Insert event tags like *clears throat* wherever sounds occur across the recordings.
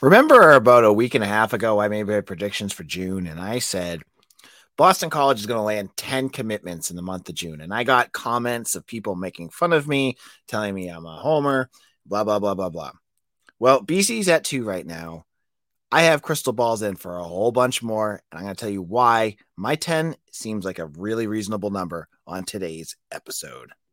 Remember about a week and a half ago, I made my predictions for June, and I said Boston College is going to land 10 commitments in the month of June. And I got comments of people making fun of me, telling me I'm a homer, blah, blah, blah, blah, blah. Well, BC's at two right now. I have crystal balls in for a whole bunch more, and I'm going to tell you why my 10 seems like a really reasonable number on today's episode.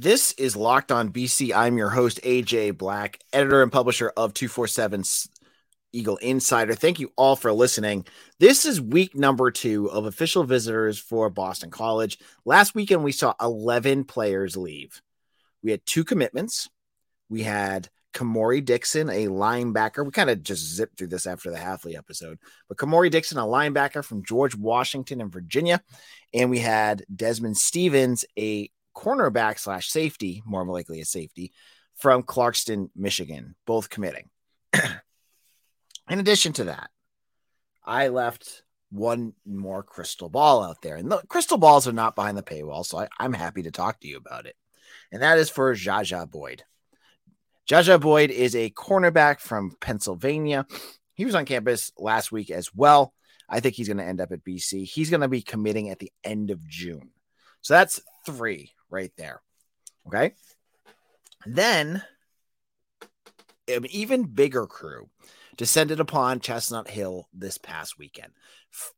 This is Locked On BC. I'm your host, AJ Black, editor and publisher of 247 Eagle Insider. Thank you all for listening. This is week number two of official visitors for Boston College. Last weekend, we saw 11 players leave. We had two commitments. We had Kamori Dixon, a linebacker. We kind of just zipped through this after the Hafley episode, but Kamori Dixon, a linebacker from George Washington in Virginia. And we had Desmond Stevens, a cornerback slash safety, more likely a safety, from Clarkston, Michigan, both committing. *clears throat* In addition to that, I left one more crystal ball out there. And the crystal balls are not behind the paywall, so I, am happy to talk to you about it. And that is for Jaja Boyd. Jaja Boyd is a cornerback from Pennsylvania. He was on campus last week as well. I think he's going to end up at BC. He's going to be committing at the end of June. So that's three right there. Okay. Then an even bigger crew descended upon Chestnut Hill this past weekend.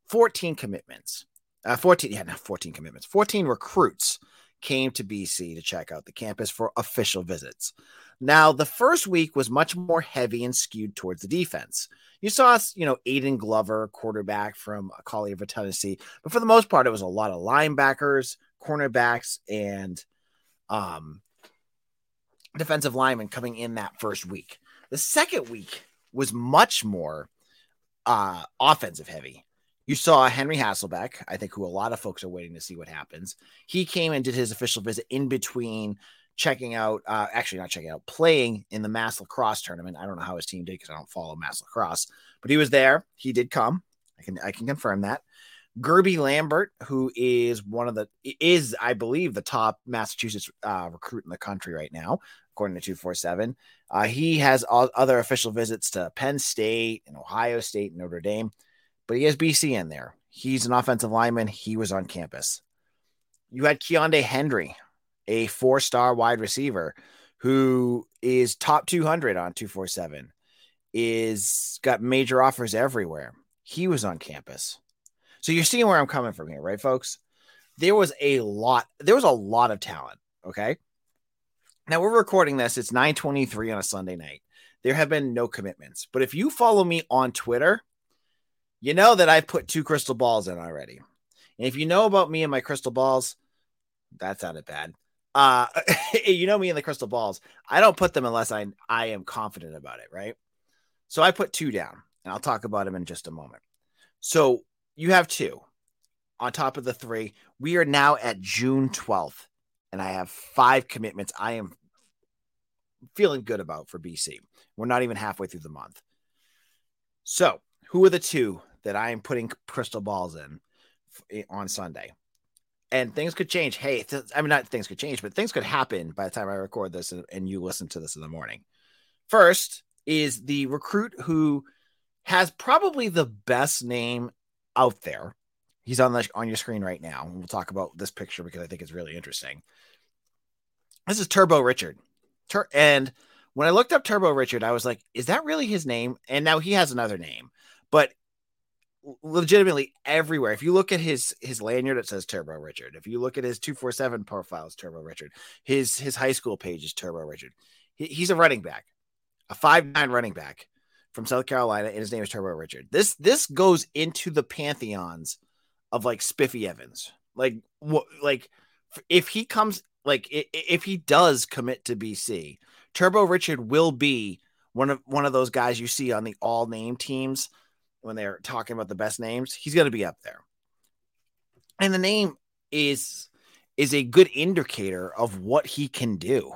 14 commitments. Uh, 14, yeah, not 14 commitments. 14 recruits came to BC to check out the campus for official visits. Now, the first week was much more heavy and skewed towards the defense. You saw, you know, Aiden Glover, quarterback from Collierville, Tennessee, but for the most part, it was a lot of linebackers, cornerbacks and um, defensive linemen coming in that first week. The second week was much more uh, offensive heavy. You saw Henry Hasselbeck, I think, who a lot of folks are waiting to see what happens. He came and did his official visit in between checking out, uh, actually not checking out, playing in the mass lacrosse tournament. I don't know how his team did because I don't follow mass lacrosse, but he was there. He did come. I can I can confirm that. Gerby Lambert, who is one of the is I believe the top Massachusetts uh, recruit in the country right now, according to two four seven. Uh, he has all, other official visits to Penn State and Ohio State and Notre Dame, but he has BC in there. He's an offensive lineman. He was on campus. You had Keonde Henry, a four star wide receiver who is top 200 on 247, is got major offers everywhere. He was on campus. So you're seeing where I'm coming from here, right, folks? There was a lot, there was a lot of talent. Okay. Now we're recording this, it's 923 on a Sunday night. There have been no commitments. But if you follow me on Twitter, you know that I've put two crystal balls in already. And if you know about me and my crystal balls, that sounded bad. Uh *laughs* you know me and the crystal balls. I don't put them unless I I am confident about it, right? So I put two down, and I'll talk about them in just a moment. So you have two on top of the three. We are now at June 12th, and I have five commitments I am feeling good about for BC. We're not even halfway through the month. So, who are the two that I am putting crystal balls in on Sunday? And things could change. Hey, th- I mean, not things could change, but things could happen by the time I record this and, and you listen to this in the morning. First is the recruit who has probably the best name out there. He's on the on your screen right now. We'll talk about this picture because I think it's really interesting. This is Turbo Richard. Tur- and when I looked up Turbo Richard, I was like, is that really his name? And now he has another name. But legitimately everywhere. If you look at his his lanyard, it says Turbo Richard. If you look at his 247 profiles, Turbo Richard. His his high school page is Turbo Richard. He, he's a running back, a five nine running back from South Carolina, and his name is Turbo Richard. This this goes into the pantheons of like Spiffy Evans. Like what like if he comes like if he does commit to BC, Turbo Richard will be one of one of those guys you see on the all name teams when they're talking about the best names, he's going to be up there. And the name is is a good indicator of what he can do.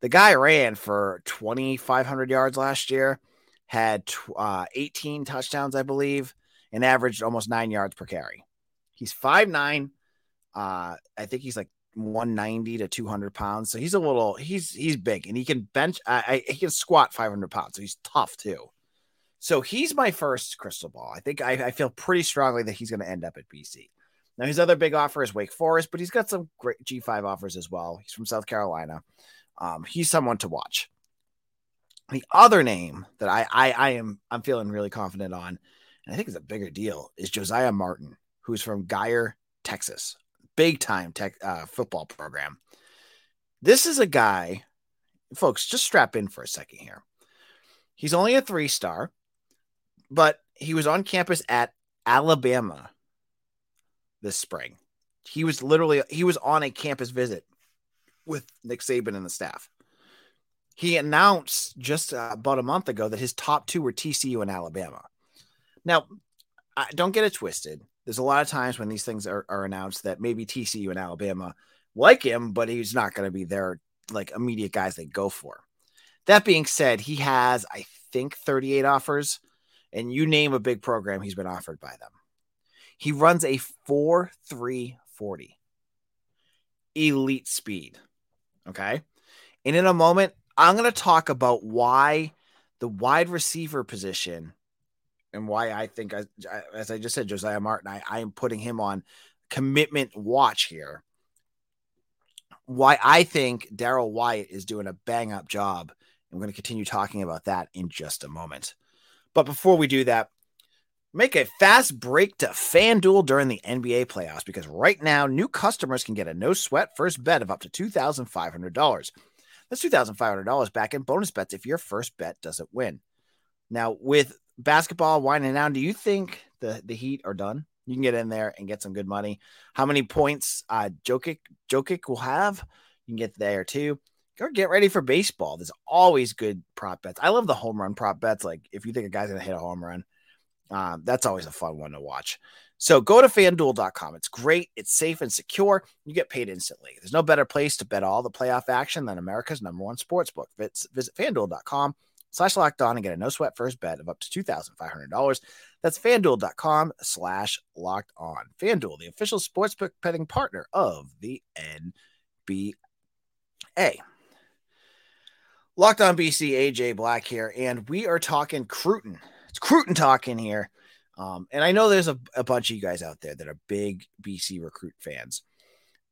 The guy ran for 2,500 yards last year, had uh, 18 touchdowns, I believe, and averaged almost nine yards per carry. He's 5'9. Uh, I think he's like 190 to 200 pounds. So he's a little, he's, he's big and he can bench, I, I he can squat 500 pounds. So he's tough too. So he's my first crystal ball. I think I, I feel pretty strongly that he's going to end up at BC. Now, his other big offer is Wake Forest, but he's got some great G5 offers as well. He's from South Carolina. Um, he's someone to watch. The other name that I, I, I am I'm feeling really confident on, and I think is a bigger deal, is Josiah Martin, who's from Guyer, Texas, big time tech uh, football program. This is a guy, folks. Just strap in for a second here. He's only a three star, but he was on campus at Alabama this spring. He was literally he was on a campus visit with Nick Saban and the staff. He announced just uh, about a month ago that his top two were TCU and Alabama. Now, don't get it twisted. There's a lot of times when these things are, are announced that maybe TCU and Alabama like him, but he's not going to be their like immediate guys they go for. That being said, he has, I think, 38 offers, and you name a big program, he's been offered by them. He runs a 4 3 40. Elite speed. Okay. And in a moment, I'm going to talk about why the wide receiver position and why I think, as, as I just said, Josiah Martin, I, I am putting him on commitment watch here. Why I think Daryl Wyatt is doing a bang up job. I'm going to continue talking about that in just a moment. But before we do that, Make a fast break to FanDuel during the NBA playoffs because right now, new customers can get a no sweat first bet of up to $2,500. That's $2,500 back in bonus bets if your first bet doesn't win. Now, with basketball winding down, do you think the, the Heat are done? You can get in there and get some good money. How many points uh, Jokic, Jokic will have? You can get there too. Go get ready for baseball. There's always good prop bets. I love the home run prop bets. Like if you think a guy's going to hit a home run, um, that's always a fun one to watch. So go to fanduel.com. It's great, it's safe and secure. You get paid instantly. There's no better place to bet all the playoff action than America's number one sports book. Visit, visit fanduel.com slash locked on and get a no sweat first bet of up to $2,500. That's fanduel.com slash locked on. Fanduel, the official sportsbook betting partner of the NBA. Locked on BC, AJ Black here, and we are talking Cruton. It's talk in here. Um, and I know there's a, a bunch of you guys out there that are big BC recruit fans.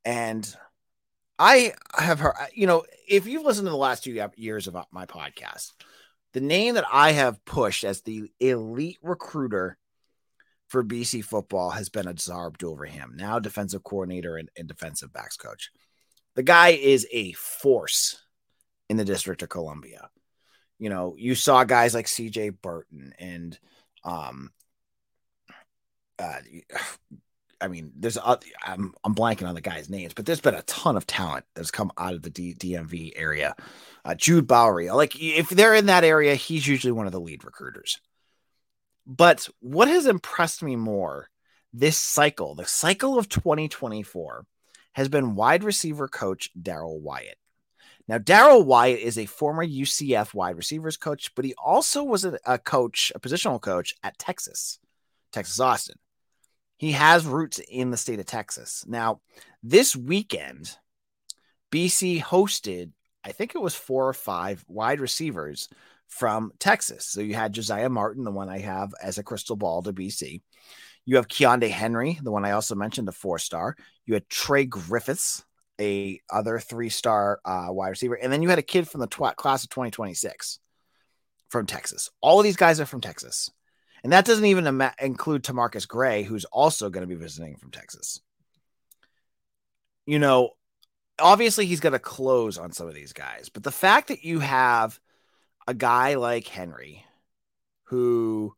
And I have heard, you know, if you've listened to the last few years of my podcast, the name that I have pushed as the elite recruiter for BC football has been Aazaar Abdul-Rahim, now defensive coordinator and, and defensive backs coach. The guy is a force in the District of Columbia you know, you saw guys like CJ Burton and um uh I mean, there's I'm I'm blanking on the guys' names, but there's been a ton of talent that's come out of the D, DMV area. Uh, Jude Bowry, like if they're in that area, he's usually one of the lead recruiters. But what has impressed me more this cycle, the cycle of 2024, has been wide receiver coach Daryl Wyatt. Now, Daryl Wyatt is a former UCF wide receivers coach, but he also was a, a coach, a positional coach at Texas, Texas Austin. He has roots in the state of Texas. Now, this weekend, BC hosted, I think it was four or five wide receivers from Texas. So you had Josiah Martin, the one I have as a crystal ball to BC. You have Keondae Henry, the one I also mentioned, a four star. You had Trey Griffiths, a other three star uh, wide receiver, and then you had a kid from the tw- class of 2026 from Texas. All of these guys are from Texas, and that doesn't even include Tamarcus Gray, who's also going to be visiting from Texas. You know, obviously he's going to close on some of these guys, but the fact that you have a guy like Henry, who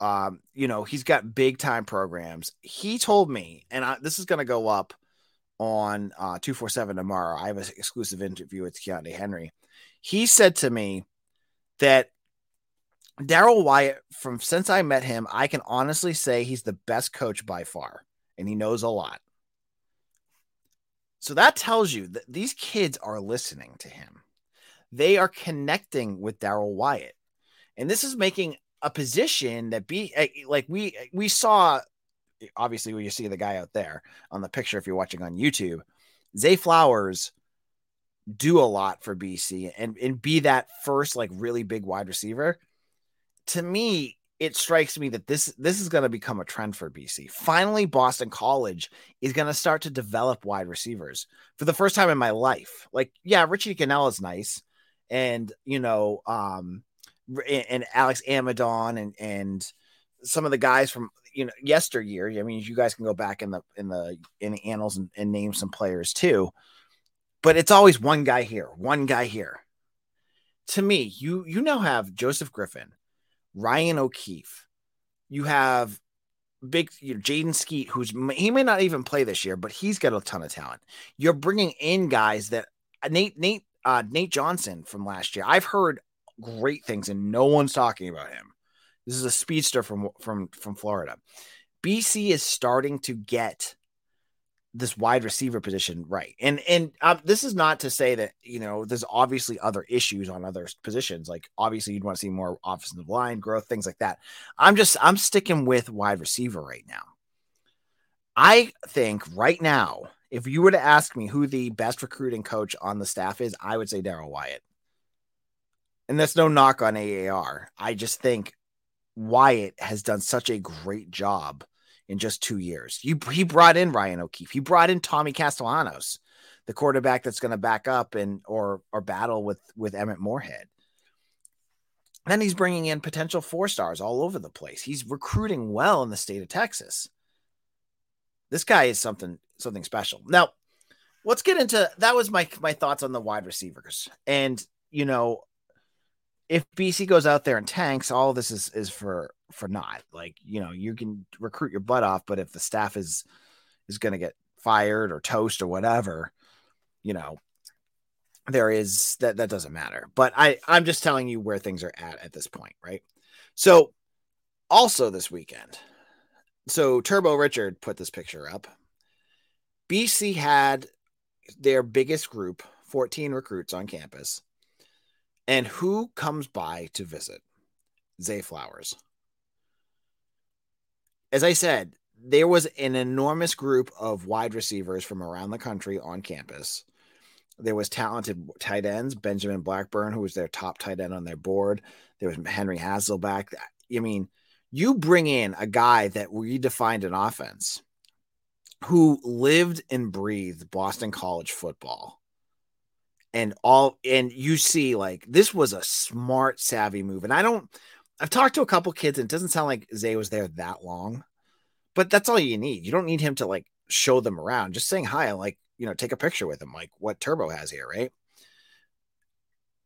um, you know, he's got big time programs. He told me, and I, this is going to go up on uh, 247 tomorrow. I have an exclusive interview with Keontae Henry. He said to me that Daryl Wyatt, from since I met him, I can honestly say he's the best coach by far, and he knows a lot. So that tells you that these kids are listening to him. They are connecting with Daryl Wyatt. And this is making a position that be eh, like we we saw obviously when you see the guy out there on the picture if you're watching on YouTube, Zay Flowers do a lot for BC and, and be that first like really big wide receiver. To me, it strikes me that this this is going to become a trend for BC. Finally, Boston College is going to start to develop wide receivers for the first time in my life. Like, yeah, Richie Gunnell is nice, and you know, um, and Alex Amidon and and some of the guys from you know yesteryear. I mean, you guys can go back in the in the in the annals and, and name some players too, but it's always one guy here, one guy here. To me, you you now have Joseph Griffin, Ryan O'Keefe, you have big you know, Jaden Skeet, who's he may not even play this year, but he's got a ton of talent. You're bringing in guys that Nate Nate uh, Nate Johnson from last year. I've heard great things, and no one's talking about him. This is a speedster from from from Florida. BC is starting to get this wide receiver position right, and and um, this is not to say that you know there's obviously other issues on other positions. Like obviously you'd want to see more offensive line growth, things like that. I'm just I'm sticking with wide receiver right now. I think right now, if you were to ask me who the best recruiting coach on the staff is, I would say Daryl Wyatt and that's no knock on AAR. I just think Wyatt has done such a great job in just two years. You, he brought in Ryan O'Keefe. He brought in Tommy Castellanos, the quarterback that's going to back up and or or battle with with Emmett Morehead. Then he's bringing in potential four stars all over the place. He's recruiting well in the state of Texas. This guy is something something special. Now, let's get into that. Was my my thoughts on the wide receivers, and you know, if BC goes out there and tanks, all this is is for for not like you know you can recruit your butt off, but if the staff is is going to get fired or toast or whatever, you know, there is that that doesn't matter. But I I'm just telling you where things are at at this point, right? So also this weekend, so Turbo Richard put this picture up. BC had their biggest group, 14 recruits on campus and who comes by to visit? Zay Flowers. As I said, there was an enormous group of wide receivers from around the country on campus. There was talented tight ends, Benjamin Blackburn, who was their top tight end on their board. There was Henry Hasselbeck. I mean, you bring in a guy that redefined an offense who lived and breathed Boston College football and all and you see like this was a smart savvy move and i don't i've talked to a couple kids and it doesn't sound like zay was there that long but that's all you need. You don't need him to like show them around. Just saying hi like you know take a picture with him like what turbo has here right?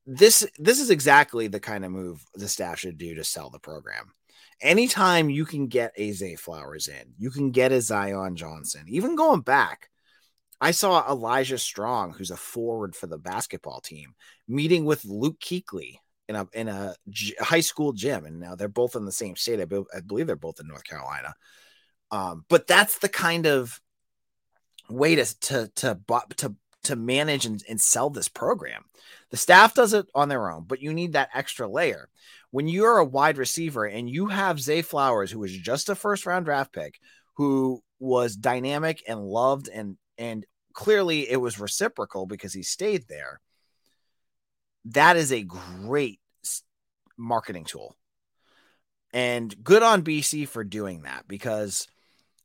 This this is exactly the kind of move the staff should do to sell the program. Anytime you can get a zay flowers in you can get a zion johnson even going back I saw Elijah Strong, who's a forward for the basketball team, meeting with Luke Kuechly in a in a g- high school gym, and now they're both in the same state. I, be- I believe they're both in North Carolina. Um, but that's the kind of way to to to to to manage and, and sell this program. The staff does it on their own, but you need that extra layer. When you're a wide receiver and you have Zay Flowers, who was just a first round draft pick, who was dynamic and loved and and clearly it was reciprocal because he stayed there. That is a great marketing tool. And good on BC for doing that because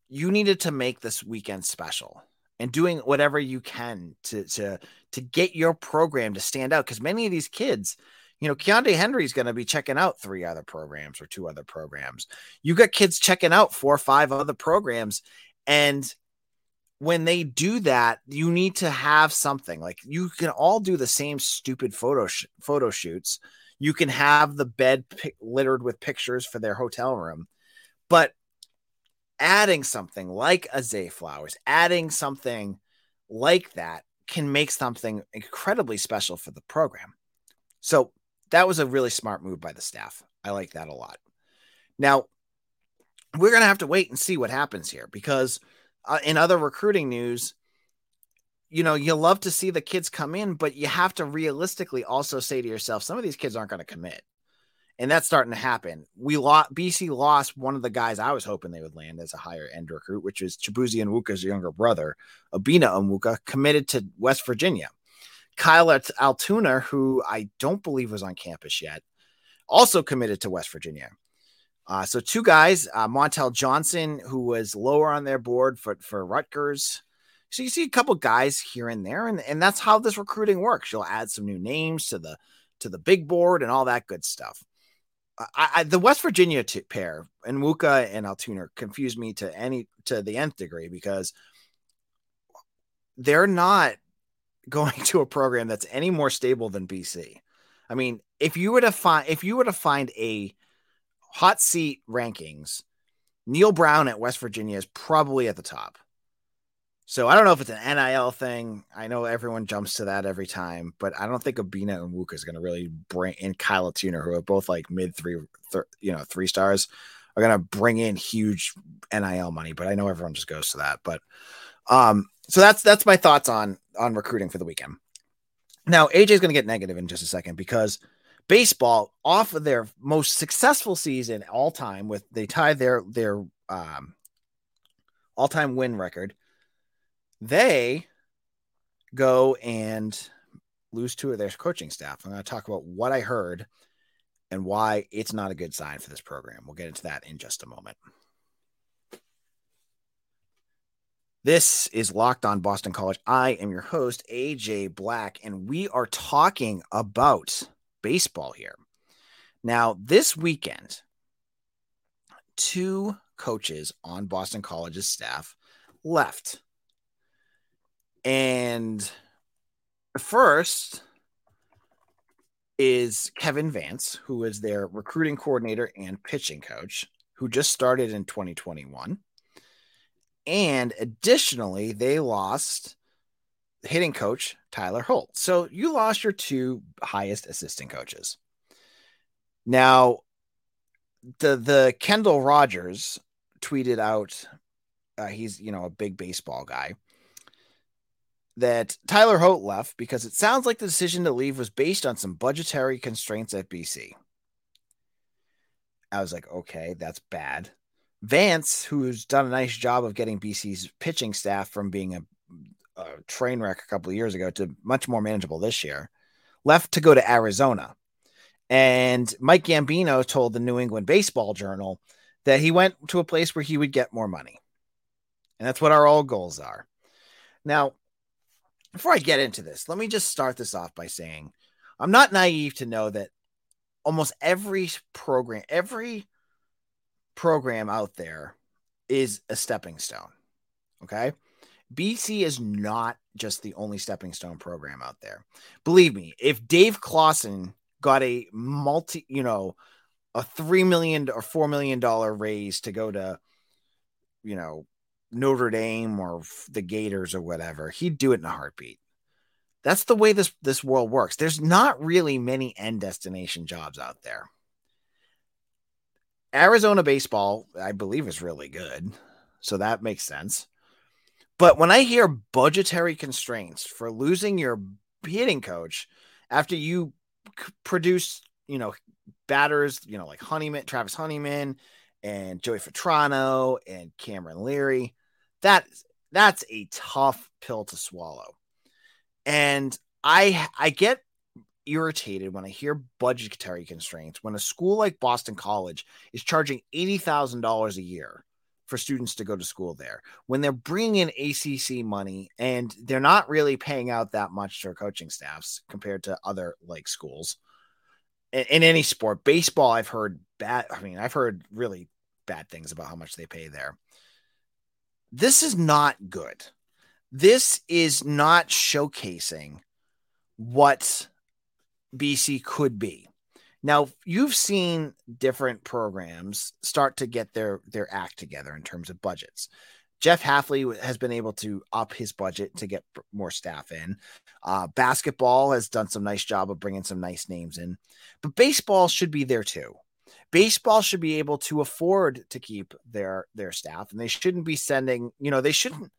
you needed to make this weekend special and doing whatever you can to to to get your program to stand out because many of these kids you know Keontae Henry's going to be checking out three other programs or two other programs you got kids checking out four or five other programs and when they do that, you need to have something like you can all do the same stupid photo sh- photo shoots. You can have the bed littered with pictures for their hotel room, but adding something like a Zay Flowers, adding something like that can make something incredibly special for the program. So that was a really smart move by the staff. I like that a lot. Now, we're going to have to wait and see what happens here because uh, in other recruiting news, you know, you love to see the kids come in, but you have to realistically also say to yourself, some of these kids aren't going to commit. And that's starting to happen. We lost BC lost one of the guys I was hoping they would land as a higher end recruit, which was Chibuzi Onwuka's younger brother, Obinna Onwuka, committed to West Virginia. Kyle Altoona, who I don't believe was on campus yet, also committed to West Virginia. Uh, so two guys, uh, Montel Johnson, who was lower on their board for, for Rutgers. So you see a couple guys here and there, and, and that's how this recruiting works. You'll add some new names to the to the big board and all that good stuff. I, I, the West Virginia t- pair Onwuka and Altoona confuse me to any to the nth degree because they're not *laughs* going to a program that's any more stable than BC. I mean, if you were to find if you were to find a hot seat rankings, Neal Brown at West Virginia is probably at the top. So I don't know if it's an NIL thing. I know everyone jumps to that every time, but I don't think Obinna Onwuka is going to really bring in Kyle Tuner, who are both like mid three, th- you know, three stars, are going to bring in huge NIL money. But I know everyone just goes to that. But um, so that's that's my thoughts on on recruiting for the weekend. Now AJ is going to get negative in just a second because baseball off of their most successful season all time with they tied their their um, all time win record. They go and lose two of their coaching staff. I'm going to talk about what I heard and why it's not a good sign for this program. We'll get into that in just a moment. This is Locked On Boston College. I am your host, AJ Black, and we are talking about baseball here. Now, this weekend, two coaches on Boston College's staff left. And the first is Kevin Vance, who is their recruiting coordinator and pitching coach, who just started in 2021. And additionally, they lost hitting coach Tyler Holt. So you lost your two highest assistant coaches. Now, the the Kendall Rogers tweeted out, uh, he's you know a big baseball guy, that Tyler Holt left because it sounds like the decision to leave was based on some budgetary constraints at BC. I was like, okay, that's bad. Vance, who's done a nice job of getting BC's pitching staff from being a a train wreck a couple of years ago to much more manageable this year, left to go to Arizona. And Mike Gambino told the New England Baseball Journal that he went to a place where he would get more money. And that's what our old goals are. Now, before I get into this, let me just start this off by saying I'm not naive to know that almost every program, every program out there is a stepping stone. Okay. BC is not just the only stepping stone program out there. Believe me, if Dave Clawson got a multi, you know, a three million or four million dollar raise to go to, you know, Notre Dame or the Gators or whatever, he'd do it in a heartbeat. That's the way this this world works. There's not really many end destination jobs out there. Arizona baseball, I believe, is really good, so that makes sense. But when I hear budgetary constraints for losing your hitting coach after you c- produce, you know, batters, you know, like Honeyman, Travis Honeyman, and Joey Vetrano and Cameron Leary, that that's a tough pill to swallow. And I I get irritated when I hear budgetary constraints when a school like Boston College is charging $80,000 a year for students to go to school there when they're bringing in ACC money and they're not really paying out that much to coaching staffs compared to other like schools in, in, any sport. Baseball, I've heard bad. I mean, I've heard really bad things about how much they pay there. This is not good. This is not showcasing what BC could be. Now you've seen different programs start to get their their act together in terms of budgets. Jeff Hafley has been able to up his budget to get more staff in. Uh, basketball has done some nice job of bringing some nice names in, but baseball should be there too. baseball should be able to afford to keep their their staff and they shouldn't be sending you know they shouldn't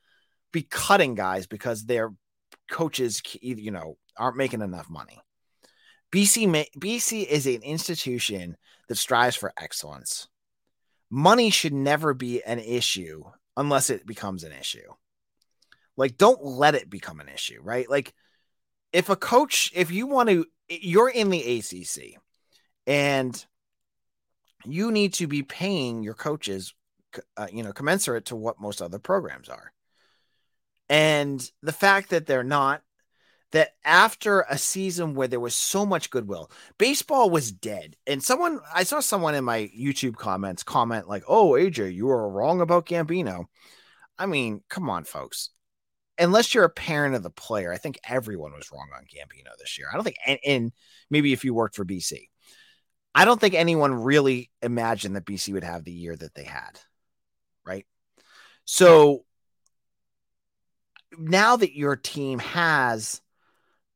be cutting guys because their coaches you know aren't making enough money bc bc is an institution that strives for excellence. Money should never be an issue unless it becomes an issue. Like don't let it become an issue right? Like if a coach if you want to you're in the acc and you need to be paying your coaches, uh, you know, commensurate to what most other programs are. And the fact that they're not, that after a season where there was so much goodwill, baseball was dead. And someone, I saw someone in my YouTube comments comment, like, oh, AJ, you were wrong about Gambino. I mean, come on, folks. Unless you're a parent of the player, I think everyone was wrong on Gambino this year. I don't think, and, and maybe if you worked for BC, I don't think anyone really imagined that BC would have the year that they had. Right. So now that your team has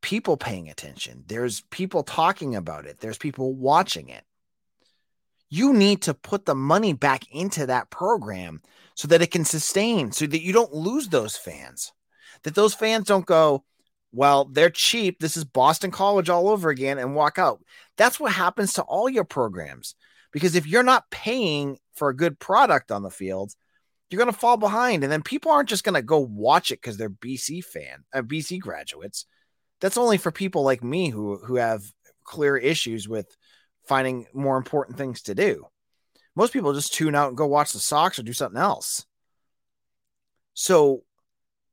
people paying attention, there's people talking about it, there's people watching it. You need to put the money back into that program so that it can sustain, so that you don't lose those fans, that those fans don't go, well, they're cheap. This is Boston College all over again and walk out. That's what happens to all your programs. Because if you're not paying for a good product on the field, you're going to fall behind. And then people aren't just going to go watch it because they're BC fan, uh, BC graduates. That's only for people like me who who have clear issues with finding more important things to do. Most people just tune out and go watch the Sox or do something else. So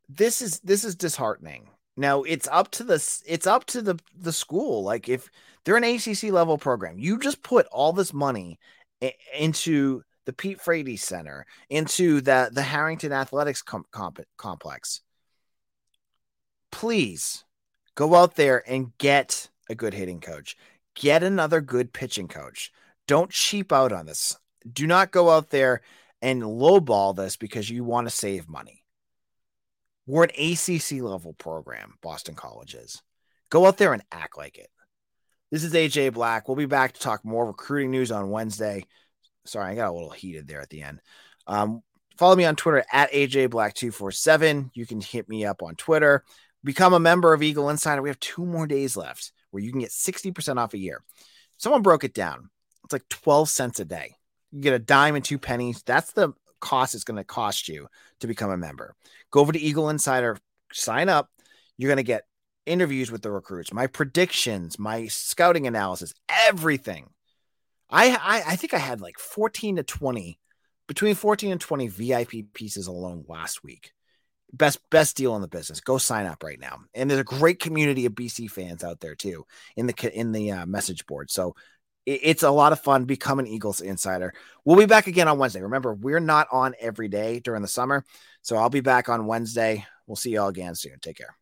this is this is disheartening now it's up to the it's up to the the school. Like if they're an ACC level program, you just put all this money into the Pete Frates Center, into the the Harrington Athletics com- comp- complex. Please go out there and get a good hitting coach. Get another good pitching coach. Don't cheap out on this. Do not go out there and lowball this because you want to save money. We're an ACC level program, Boston College is. Go out there and act like it. This is AJ Black. We'll be back to talk more recruiting news on Wednesday. Sorry, I got a little heated there at the end. Um, follow me on Twitter at AJ Black247. You can hit me up on Twitter. Become a member of Eagle Insider. We have two more days left where you can get 60% off a year. Someone broke it down. It's like 12 cents a day. You get a dime and two pennies. That's the cost it's going to cost you to become a member. Go over to Eagle Insider, sign up. You're going to get interviews with the recruits, my predictions, my scouting analysis, everything. I, I, I think I had like 14 to 20, between 14 and 20 VIP pieces alone last week. Best best deal in the business. Go sign up right now. And there's a great community of BC fans out there too in the in the uh, message board. So it's a lot of fun. Become an Eagles insider. We'll be back again on Wednesday. Remember, we're not on every day during the summer. So I'll be back on Wednesday. We'll see you all again soon. Take care.